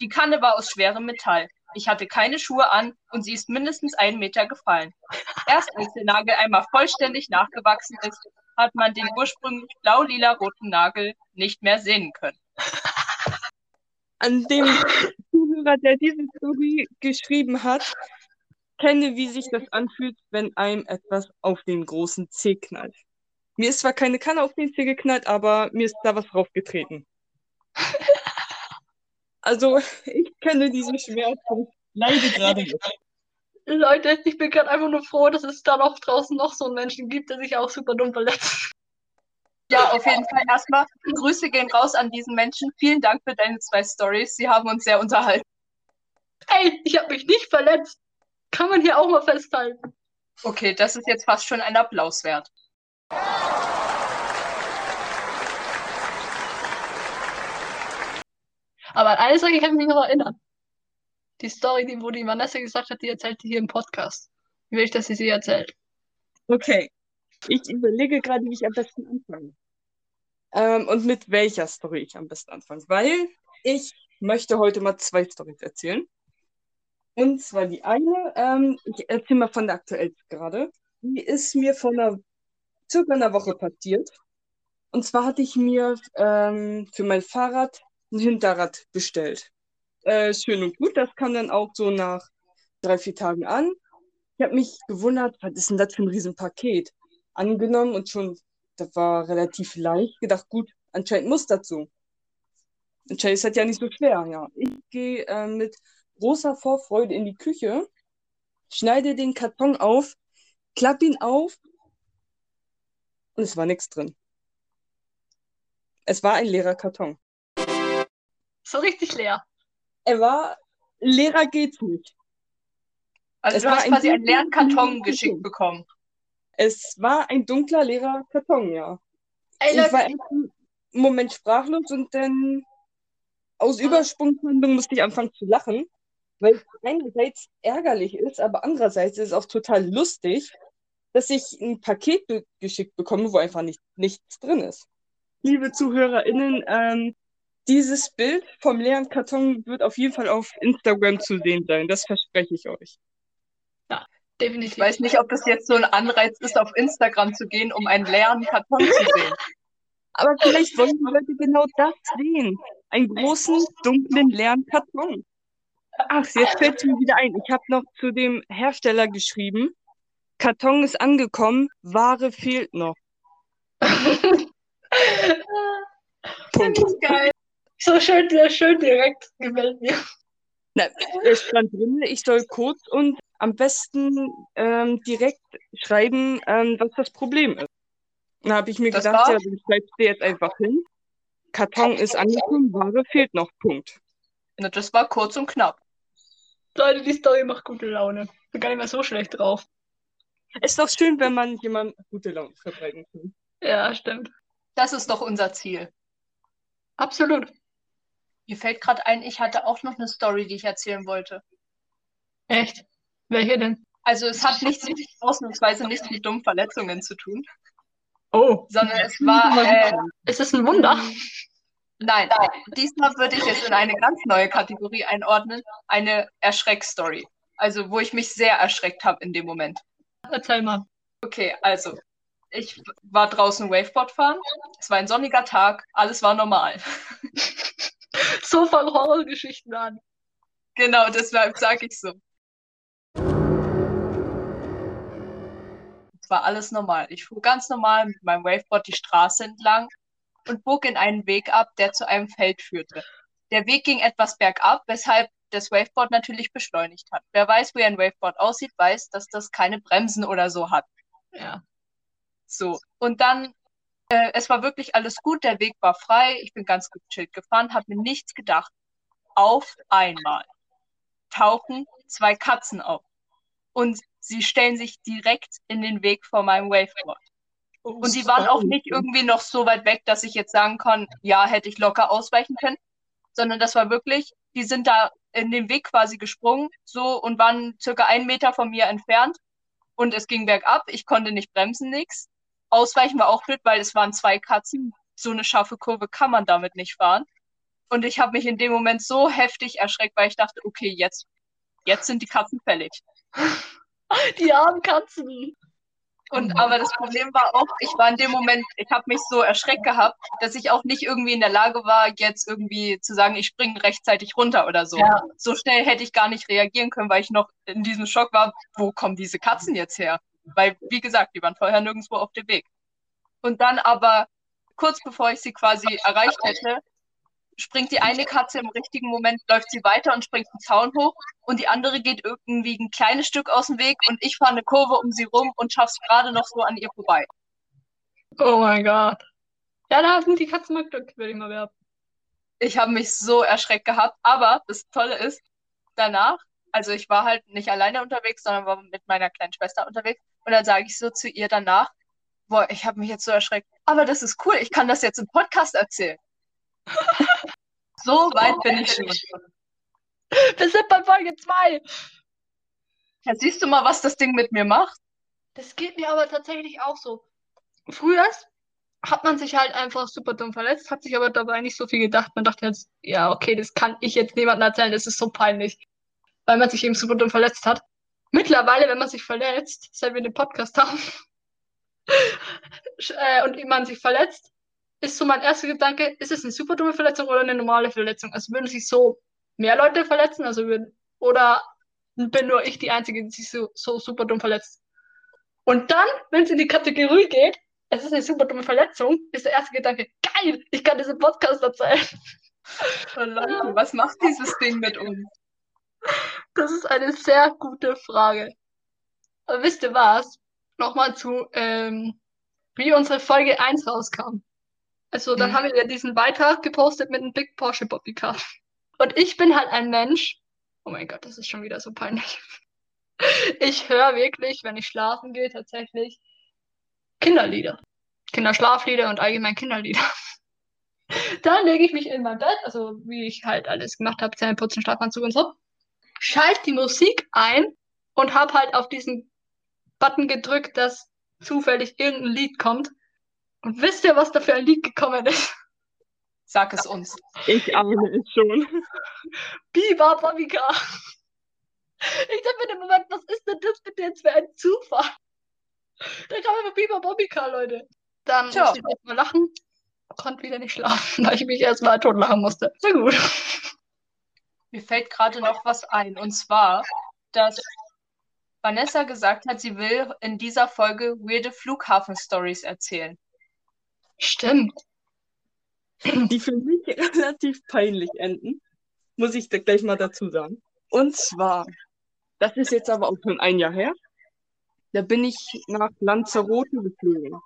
Die Kanne war aus schwerem Metall. Ich hatte keine Schuhe an und sie ist mindestens einen Meter gefallen. Erst als der Nagel einmal vollständig nachgewachsen ist, hat man den ursprünglich blau-lila-roten Nagel nicht mehr sehen können. An dem Zuhörer, der diese Story geschrieben hat, kenne, wie sich das anfühlt, wenn einem etwas auf den großen Zeh knallt. Mir ist zwar keine Kanne auf den Zeh geknallt, aber mir ist da was draufgetreten. Also, <laughs> ich kenne diesen Schmerz und leide gerade. Leute, ich bin gerade einfach nur froh, dass es da noch draußen noch so einen Menschen gibt, der sich auch super dumm verletzt. Ja, auf jeden Fall erstmal Grüße gehen raus an diesen Menschen. Vielen Dank für deine zwei Stories. Sie haben uns sehr unterhalten. Ey, ich habe mich nicht verletzt. Kann man hier auch mal festhalten. Okay, das ist jetzt fast schon ein Applaus wert. Aber an eine Sache kann ich mich noch erinnern. Die Story, die, wo die Vanessa gesagt hat, die erzählt die hier im Podcast. Wie will ich, dass sie sie erzählt? Okay, ich überlege gerade, wie ich am besten anfange. Ähm, und mit welcher Story ich am besten anfange. Weil ich möchte heute mal zwei Storys erzählen. Und zwar die eine, ähm, ich erzähle mal von der aktuellsten gerade. Die ist mir vor einer, circa einer Woche passiert. Und zwar hatte ich mir ähm, für mein Fahrrad ein Hinterrad bestellt. Äh, schön und gut, das kam dann auch so nach drei, vier Tagen an. Ich habe mich gewundert, was ist denn das für ein Riesenpaket? Angenommen und schon, das war relativ leicht. Gedacht, gut, anscheinend muss das so. Anscheinend ist das ja nicht so schwer, ja. Ich gehe äh, mit großer Vorfreude in die Küche, schneide den Karton auf, klapp ihn auf und es war nichts drin. Es war ein leerer Karton. So richtig leer. Er war, leerer geht's nicht. Also Es du war hast ein quasi einen leeren Karton geschickt bekommen. Es war ein dunkler, leerer Karton, ja. Ey, Ich war einen Moment sprachlos und dann aus Übersprungshandlung musste ich anfangen zu lachen, weil es einerseits ärgerlich ist, aber andererseits ist es auch total lustig, dass ich ein Paket be geschickt bekomme, wo einfach nicht, nichts drin ist. Liebe ZuhörerInnen, ähm, dieses Bild vom leeren Karton wird auf jeden Fall auf Instagram zu sehen sein. Das verspreche ich euch. definitiv. Ich weiß nicht, ob das jetzt so ein Anreiz ist, auf Instagram zu gehen, um einen leeren Karton zu sehen. <laughs> Aber vielleicht wollen die Leute genau das sehen. Einen großen, dunklen, leeren Karton. Ach, jetzt fällt es mir wieder ein. Ich habe noch zu dem Hersteller geschrieben. Karton ist angekommen, Ware fehlt noch. <laughs> Punkt. Geil. So schön, sehr schön direkt. Gefällt mir. Na, es stand drin, ich soll kurz und am besten ähm, direkt schreiben, ähm, was das Problem ist. Dann habe ich mir Das gedacht, war? ja, dann schreibst du jetzt einfach hin. Karton ist angekommen, Ware fehlt noch. Punkt. Das war kurz und knapp. Leute, die Story macht gute Laune. Bin gar nicht mehr so schlecht drauf. Ist doch schön, wenn man jemand gute Laune verbreiten kann. Ja, stimmt. Das ist doch unser Ziel. Absolut. Mir fällt gerade ein, ich hatte auch noch eine Story, die ich erzählen wollte. Echt? Welche denn? Also es hat nichts ausnahmsweise nichts mit dummen Verletzungen zu tun, Oh. sondern es war äh, Ist das ein Wunder? nein, diesmal würde ich es in eine ganz neue Kategorie einordnen, eine Erschreckstory. Also wo ich mich sehr erschreckt habe in dem Moment. Erzähl mal. Okay, also ich war draußen Waveboard fahren. Es war ein sonniger Tag, alles war normal. <laughs> <laughs> So fangen Horrorgeschichten an. Genau, deshalb sage ich so. Es war alles normal. Ich fuhr ganz normal mit meinem Waveboard die Straße entlang und bog in einen Weg ab, der zu einem Feld führte. Der Weg ging etwas bergab, weshalb das Waveboard natürlich beschleunigt hat. Wer weiß, wie ein Waveboard aussieht, weiß, dass das keine Bremsen oder so hat. Ja. So. Und dann, äh, es war wirklich alles gut, der Weg war frei, ich bin ganz gechillt gefahren, habe mir nichts gedacht. Auf einmal tauchen zwei Katzen auf und sie stellen sich direkt in den Weg vor meinem Waveboard. Und die waren auch nicht irgendwie noch so weit weg, dass ich jetzt sagen kann, ja, hätte ich locker ausweichen können, sondern das war wirklich, die sind da in den Weg quasi gesprungen, so und waren circa einen Meter von mir entfernt und es ging bergab, ich konnte nicht bremsen, nix. Ausweichen war auch blöd, weil es waren zwei Katzen, so eine scharfe Kurve kann man damit nicht fahren. Und ich habe mich in dem Moment so heftig erschreckt, weil ich dachte, okay, jetzt, jetzt sind die Katzen fällig. <laughs> Die armen Katzen. Und aber das Problem war auch, ich war in dem Moment, ich habe mich so erschreckt gehabt, dass ich auch nicht irgendwie in der Lage war, jetzt irgendwie zu sagen, ich springe rechtzeitig runter oder so. Ja. So schnell hätte ich gar nicht reagieren können, weil ich noch in diesem Schock war, wo kommen diese Katzen jetzt her? Weil, wie gesagt, die waren vorher nirgendwo auf dem Weg. Und dann aber, kurz bevor ich sie quasi erreicht hätte, springt die eine Katze im richtigen Moment, läuft sie weiter und springt den Zaun hoch und die andere geht irgendwie ein kleines Stück aus dem Weg und ich fahre eine Kurve um sie rum und schaff's gerade noch so an ihr vorbei. Oh mein Gott. Ja, da sind die Katzen mal Glück, würde ich mal werben. Ich habe mich so erschreckt gehabt, aber das Tolle ist, danach, also ich war halt nicht alleine unterwegs, sondern war mit meiner kleinen Schwester unterwegs und dann sage ich so zu ihr danach, boah, ich habe mich jetzt so erschreckt, aber das ist cool, ich kann das jetzt im Podcast erzählen. <laughs> so weit bin ich schon. Wir sind bei Folge 2. Ja, siehst du mal, was das Ding mit mir macht? Das geht mir aber tatsächlich auch so. Früher hat man sich halt einfach super dumm verletzt, hat sich aber dabei nicht so viel gedacht. Man dachte jetzt, ja, okay, das kann ich jetzt niemandem erzählen, das ist so peinlich. Weil man sich eben super dumm verletzt hat. Mittlerweile, wenn man sich verletzt, seit wir den Podcast haben, <laughs> äh, und man sich verletzt, ist so mein erster Gedanke, ist es eine super dumme Verletzung oder eine normale Verletzung? Also würden sich so mehr Leute verletzen, also würden, oder bin nur ich die Einzige, die sich so, so super dumm verletzt? Und dann, wenn es in die Kategorie geht, es ist eine super dumme Verletzung, ist der erste Gedanke, geil, ich kann diesen Podcast erzählen. Oh Leute, was macht dieses Ding mit uns? <laughs> Das ist eine sehr gute Frage. Aber wisst ihr was? Nochmal zu, ähm, wie unsere Folge 1 rauskam. Also, dann Mhm. haben wir ja diesen Beitrag gepostet mit einem Big Porsche Bobbycar. Und ich bin halt ein Mensch. Oh mein Gott, das ist schon wieder so peinlich. <laughs> Ich höre wirklich, wenn ich schlafen gehe, tatsächlich Kinderlieder. Kinderschlaflieder und allgemein Kinderlieder. <laughs> Dann lege ich mich in mein Bett, also wie ich halt alles gemacht habe, Zähne putzen, Schlafanzug und so. Schalte die Musik ein und habe halt auf diesen Button gedrückt, dass zufällig irgendein Lied kommt. Und wisst ihr, was da für ein Lied gekommen ist? Sag es uns. Ich ahne es schon. Biber Bobbycar. Ich dachte mir im Moment, was ist denn das bitte jetzt für ein Zufall? Da kam immer Biber Bobbycar, Leute. Dann Tja. musste ich erstmal lachen, konnte wieder nicht schlafen, <laughs> weil ich mich erstmal tot lachen musste. Sehr gut. Mir fällt gerade noch was ein. Und zwar, dass Vanessa gesagt hat, sie will in dieser Folge weirde Flughafen-Stories erzählen. Stimmt. die für mich <laughs> relativ peinlich enden, muss ich da gleich mal dazu sagen. Und zwar, das ist jetzt aber auch schon ein Jahr her, da bin ich nach Lanzarote geflogen.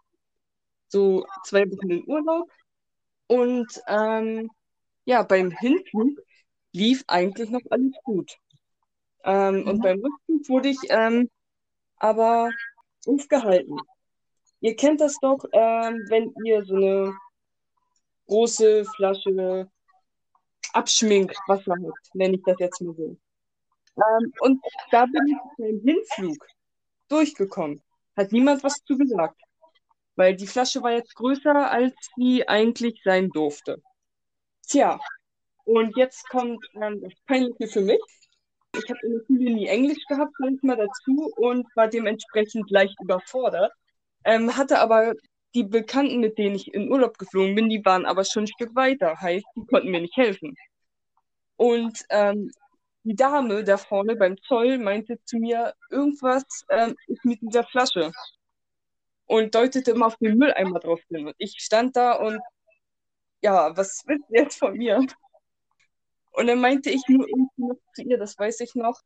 So zwei Wochen in Urlaub. Und ähm, ja, beim Hinflug lief eigentlich noch alles gut. Ähm, Mhm. Und beim Rückflug wurde ich ähm, aber aufgehalten. Ihr kennt das doch, ähm, wenn ihr so eine große Flasche Abschminkwasser habt, nenne ich das jetzt mal so. Ähm, und da bin ich beim Hinflug durchgekommen. Hat niemand was zu gesagt. Weil die Flasche war jetzt größer, als sie eigentlich sein durfte. Tja, und jetzt kommt ähm, das Peinliche für mich. Ich habe in der Schule nie Englisch gehabt, manchmal dazu und war dementsprechend leicht überfordert. Ähm, hatte aber die Bekannten, mit denen ich in Urlaub geflogen bin, die waren aber schon ein Stück weiter. Heißt, die konnten mir nicht helfen. Und ähm, die Dame da vorne beim Zoll meinte zu mir, irgendwas ähm, ist mit dieser Flasche. Und deutete immer auf den Mülleimer drauf hin. Und ich stand da und ja, was willst du jetzt von mir? Und dann meinte ich nur irgendwie noch zu ihr, das weiß ich noch.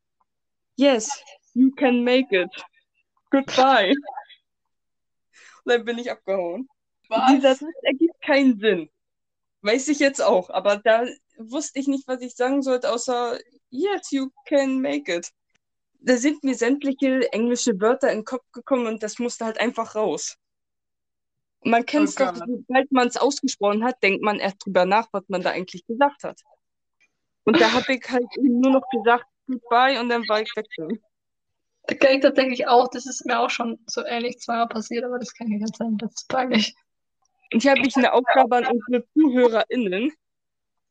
Yes, you can make it. Goodbye. Und dann bin ich abgehauen. Dieser Was? Satz ergibt keinen Sinn. Weiß ich jetzt auch, aber da wusste ich nicht, was ich sagen sollte, außer Yes, you can make it. Da sind mir sämtliche englische Wörter in den Kopf gekommen und das musste halt einfach raus. Und man kennt es Oh doch, sobald man es ausgesprochen hat, denkt man erst drüber nach, was man da eigentlich gesagt hat. Und da habe ich halt nur noch gesagt, goodbye, und dann war ich weg. Da kenne ich tatsächlich auch, das ist mir auch schon so ähnlich zweimal passiert, aber das kann nicht ganz sein, das ist peinlich. Und hier habe ich eine Aufgabe an unsere ZuhörerInnen.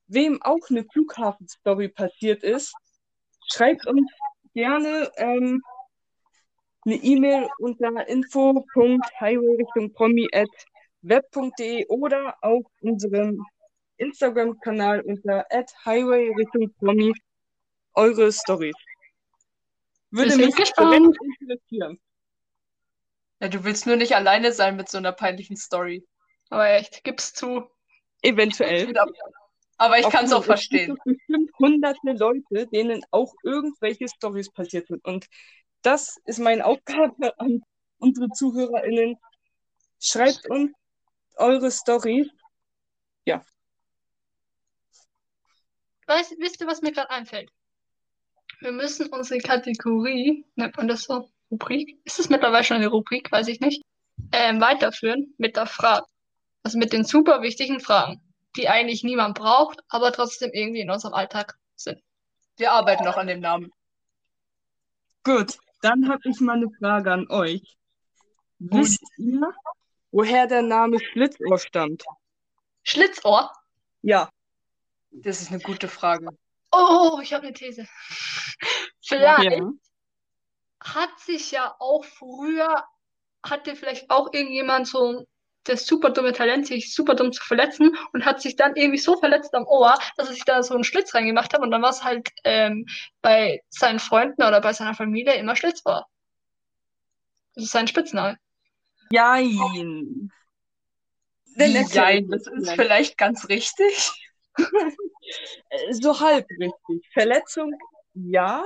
Wem auch eine Flughafenstory passiert ist, schreibt uns gerne ähm, eine E-Mail unter info.highway-promi@web.de oder auf unserem Instagram-Kanal unter highway-promi eure Stories. Würde mich gespannt. interessieren. Ja, du willst nur nicht alleine sein mit so einer peinlichen Story. Aber echt, gib's zu. Eventuell. Aber ich kann es auch verstehen. Es gibt bestimmt hunderte Leute, denen auch irgendwelche Storys passiert sind. Und das ist meine Aufgabe an unsere ZuhörerInnen. Schreibt uns eure Storys. Weißt, wisst ihr, was mir gerade einfällt? Wir müssen unsere Kategorie, nennt man das so, Rubrik? Ist es mittlerweile schon eine Rubrik? Weiß ich nicht. Ähm, weiterführen mit der Frage. Also mit den super wichtigen Fragen, die eigentlich niemand braucht, aber trotzdem irgendwie in unserem Alltag sind. Wir arbeiten noch an dem Namen. Gut, dann habe ich mal eine Frage an euch. Wisst ihr, woher der Name Schlitzohr stammt? Schlitzohr? Ja, Das ist eine gute Frage. Oh, ich habe eine These. Vielleicht ja. hat sich ja auch früher, hatte vielleicht auch irgendjemand so das super dumme Talent, sich super dumm zu verletzen und hat sich dann irgendwie so verletzt am Ohr, dass er sich da so einen Schlitz reingemacht hat und dann war es halt ähm, bei seinen Freunden oder bei seiner Familie immer Schlitzohr. Das ist sein Spitzname. Jein. Jein, das ist vielleicht ganz richtig. Äh, So halb richtig. Verletzung, ja.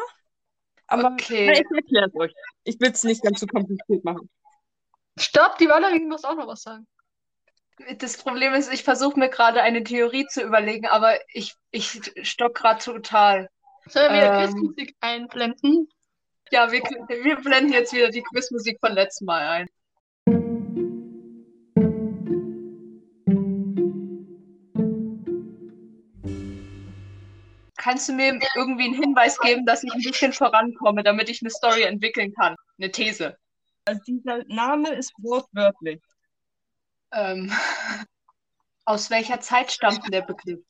Aber Okay. na, ich erkläre es euch. Ich will es nicht ganz so kompliziert machen. Stopp, die Valerie muss auch noch was sagen. Das Problem ist, ich versuche mir gerade eine Theorie zu überlegen, aber ich, ich stock gerade total. Sollen wir Ähm. Quizmusik einblenden? Ja, wir, wir blenden jetzt wieder die Quizmusik von letztem Mal ein. Kannst du mir irgendwie einen Hinweis geben, dass ich ein bisschen vorankomme, damit ich eine Story entwickeln kann? Eine These. Also dieser Name ist wortwörtlich. Ähm, <laughs> aus welcher Zeit stammt der Begriff?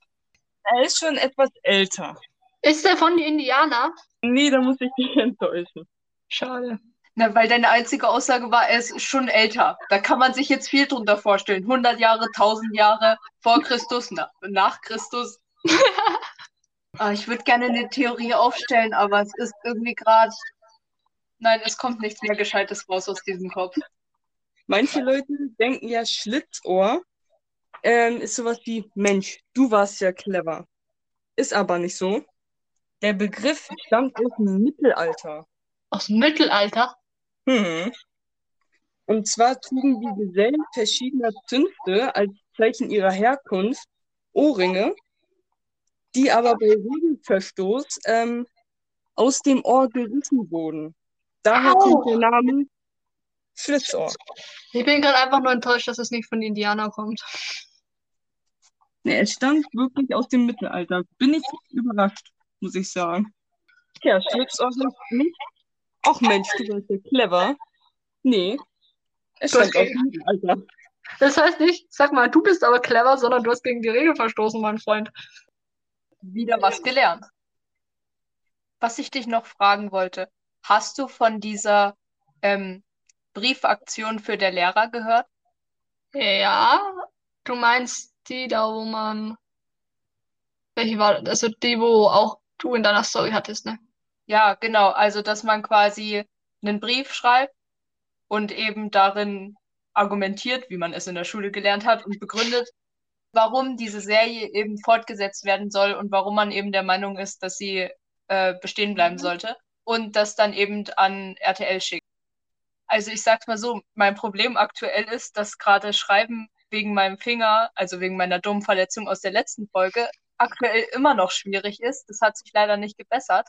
Er ist schon etwas älter. Ist der von den Indianer? Nee, da muss ich dich <laughs> enttäuschen. Schade. Na, weil deine einzige Aussage war, er ist schon älter. Da kann man sich jetzt viel drunter vorstellen. 100 Jahre, 1000 Jahre vor Christus, na, nach Christus. <laughs> Ah, ich würde gerne eine Theorie aufstellen, aber es ist irgendwie gerade. Nein, es kommt nichts mehr Gescheites raus aus diesem Kopf. Manche Leute denken ja, Schlitzohr ähm, ist sowas wie, Mensch, du warst ja clever. Ist aber nicht so. Der Begriff stammt aus dem Mittelalter. Aus dem Mittelalter? Mhm. Und zwar trugen die Gesellen verschiedener Zünfte als Zeichen ihrer Herkunft Ohrringe. Die aber bei Regelverstoß ähm, aus dem Ohr gerissen wurden. Daher kommt der Name Schlitzohr. Ich bin gerade einfach nur enttäuscht, dass es nicht von Indianer kommt. Nee, es stammt wirklich aus dem Mittelalter. Bin ich überrascht, muss ich sagen. Tja, Schlitzohr heißt nicht. Ach Mensch, du bist ja clever. Nee, es stammt aus dem Mittelalter. Das heißt nicht, sag mal, du bist aber clever, sondern du hast gegen die Regel verstoßen, mein Freund. Wieder was gelernt. Was ich dich noch fragen wollte, hast du von dieser ähm, Briefaktion für der Lehrer gehört? Ja, du meinst die da, wo man. Welche war das? Also die, wo auch du in deiner Story hattest, ne? Ja, genau. Also, dass man quasi einen Brief schreibt und eben darin argumentiert, wie man es in der Schule gelernt hat und begründet, warum diese Serie eben fortgesetzt werden soll und warum man eben der Meinung ist, dass sie äh, bestehen bleiben Mhm. sollte und das dann eben an RTL schickt. Also ich sag's mal so, mein Problem aktuell ist, dass gerade Schreiben wegen meinem Finger, also wegen meiner dummen Verletzung aus der letzten Folge, aktuell immer noch schwierig ist. Das hat sich leider nicht gebessert.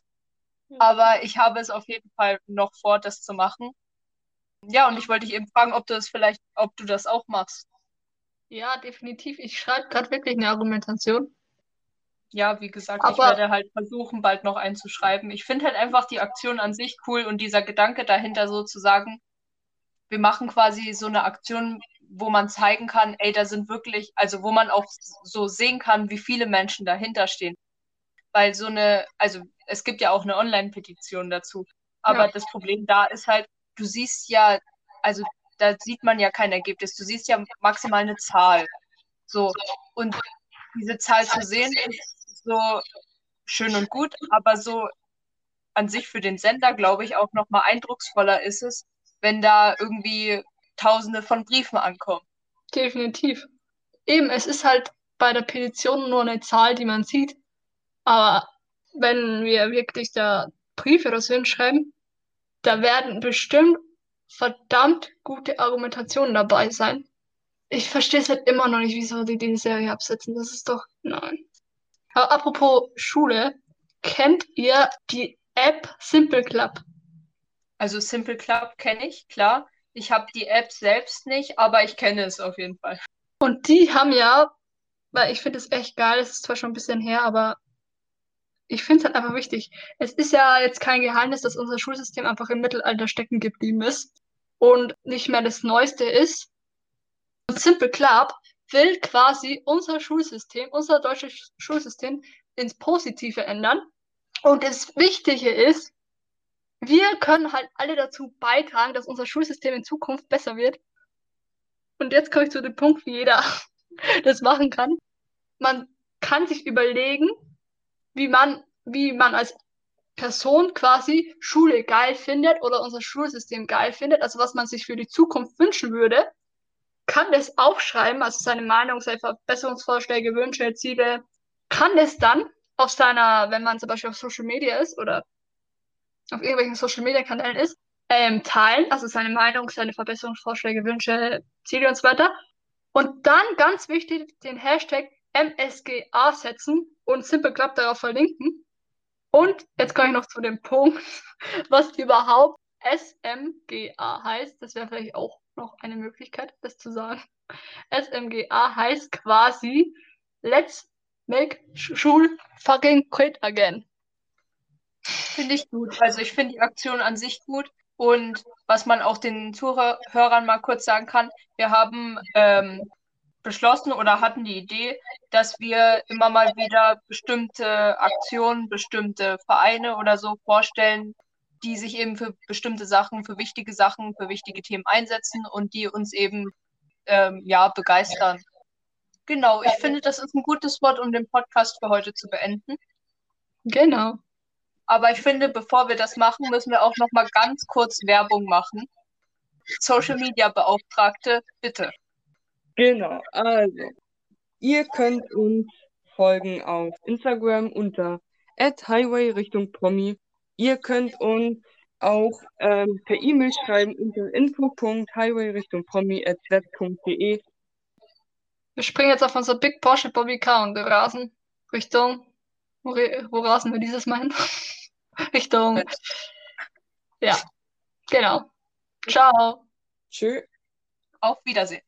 Aber ich habe es auf jeden Fall noch vor, das zu machen. Ja, und ich wollte dich eben fragen, ob du das vielleicht, ob du das auch machst. Ja, definitiv. Ich schreibe gerade wirklich eine Argumentation. Ja, wie gesagt, ich Aber- werde halt versuchen, bald noch einzuschreiben. Ich finde halt einfach die Aktion an sich cool und dieser Gedanke dahinter sozusagen, wir machen quasi so eine Aktion, wo man zeigen kann, ey, da sind wirklich, also wo man auch so sehen kann, wie viele Menschen dahinter stehen. Weil so eine, also es gibt ja auch eine Online-Petition dazu. Aber Ja. das Problem da ist halt, du siehst ja, also da sieht man ja kein Ergebnis. Du siehst ja maximal eine Zahl. So. Und diese Zahl zu sehen ist so schön und gut, aber so an sich für den Sender, glaube ich, auch nochmal eindrucksvoller ist es, wenn da irgendwie Tausende von Briefen ankommen. Definitiv. Eben, es ist halt bei der Petition nur eine Zahl, die man sieht. Aber wenn wir wirklich da Briefe oder so hinschreiben, da werden bestimmt verdammt gute Argumentationen dabei sein. Ich verstehe es halt immer noch nicht, wieso die die Serie absetzen. Das ist doch, nein. Aber apropos Schule, kennt ihr die App Simple Club? Also Simple Club kenne ich, klar. Ich habe die App selbst nicht, aber ich kenne es auf jeden Fall. Und die haben ja, weil ich finde es echt geil, es ist zwar schon ein bisschen her, aber ich finde es halt einfach wichtig. Es ist ja jetzt kein Geheimnis, dass unser Schulsystem einfach im Mittelalter stecken geblieben ist und nicht mehr das Neueste ist. Und Simple Club will quasi unser Schulsystem, unser deutsches Schulsystem ins Positive ändern. Und das Wichtige ist, wir können halt alle dazu beitragen, dass unser Schulsystem in Zukunft besser wird. Und jetzt komme ich zu dem Punkt, wie jeder <laughs> das machen kann. Man kann sich überlegen, wie man, wie man als Person quasi Schule geil findet oder unser Schulsystem geil findet, also was man sich für die Zukunft wünschen würde, kann das aufschreiben, also seine Meinung, seine Verbesserungsvorschläge, Wünsche, Ziele, kann das dann auf seiner, wenn man zum Beispiel auf Social Media ist oder auf irgendwelchen Social Media Kanälen ist, ähm, teilen, also seine Meinung, seine Verbesserungsvorschläge, Wünsche, Ziele und so weiter. Und dann ganz wichtig, den Hashtag MSGA setzen und Simple Club darauf verlinken. Und jetzt komme ich noch zu dem Punkt, <laughs> was überhaupt SMGA heißt. Das wäre vielleicht auch noch eine Möglichkeit, das zu sagen. SMGA heißt quasi Let's make Schul fucking great again. Finde ich gut. Also ich finde die Aktion an sich gut. Und was man auch den Zuhörern mal kurz sagen kann, wir haben ähm, beschlossen oder hatten die Idee, dass wir immer mal wieder bestimmte Aktionen, bestimmte Vereine oder so vorstellen, die sich eben für bestimmte Sachen, für wichtige Sachen, für wichtige Themen einsetzen und die uns eben ähm, ja begeistern. Genau, ich finde, das ist ein gutes Wort, um den Podcast für heute zu beenden. Genau. Aber ich finde, bevor wir das machen, müssen wir auch noch mal ganz kurz Werbung machen. Social Media Beauftragte, bitte. Genau, also, ihr könnt uns folgen auf Instagram unter highway Richtung Promi. Ihr könnt uns auch ähm, per E-Mail schreiben unter info.highway Richtung Promi at web.de. Wir springen jetzt auf unser Big Porsche Bobby Car und wir rasen Richtung Wo, wo rasen wir dieses Mal hin? <laughs> Richtung. Ja, genau. Ciao. Tschö. Auf Wiedersehen.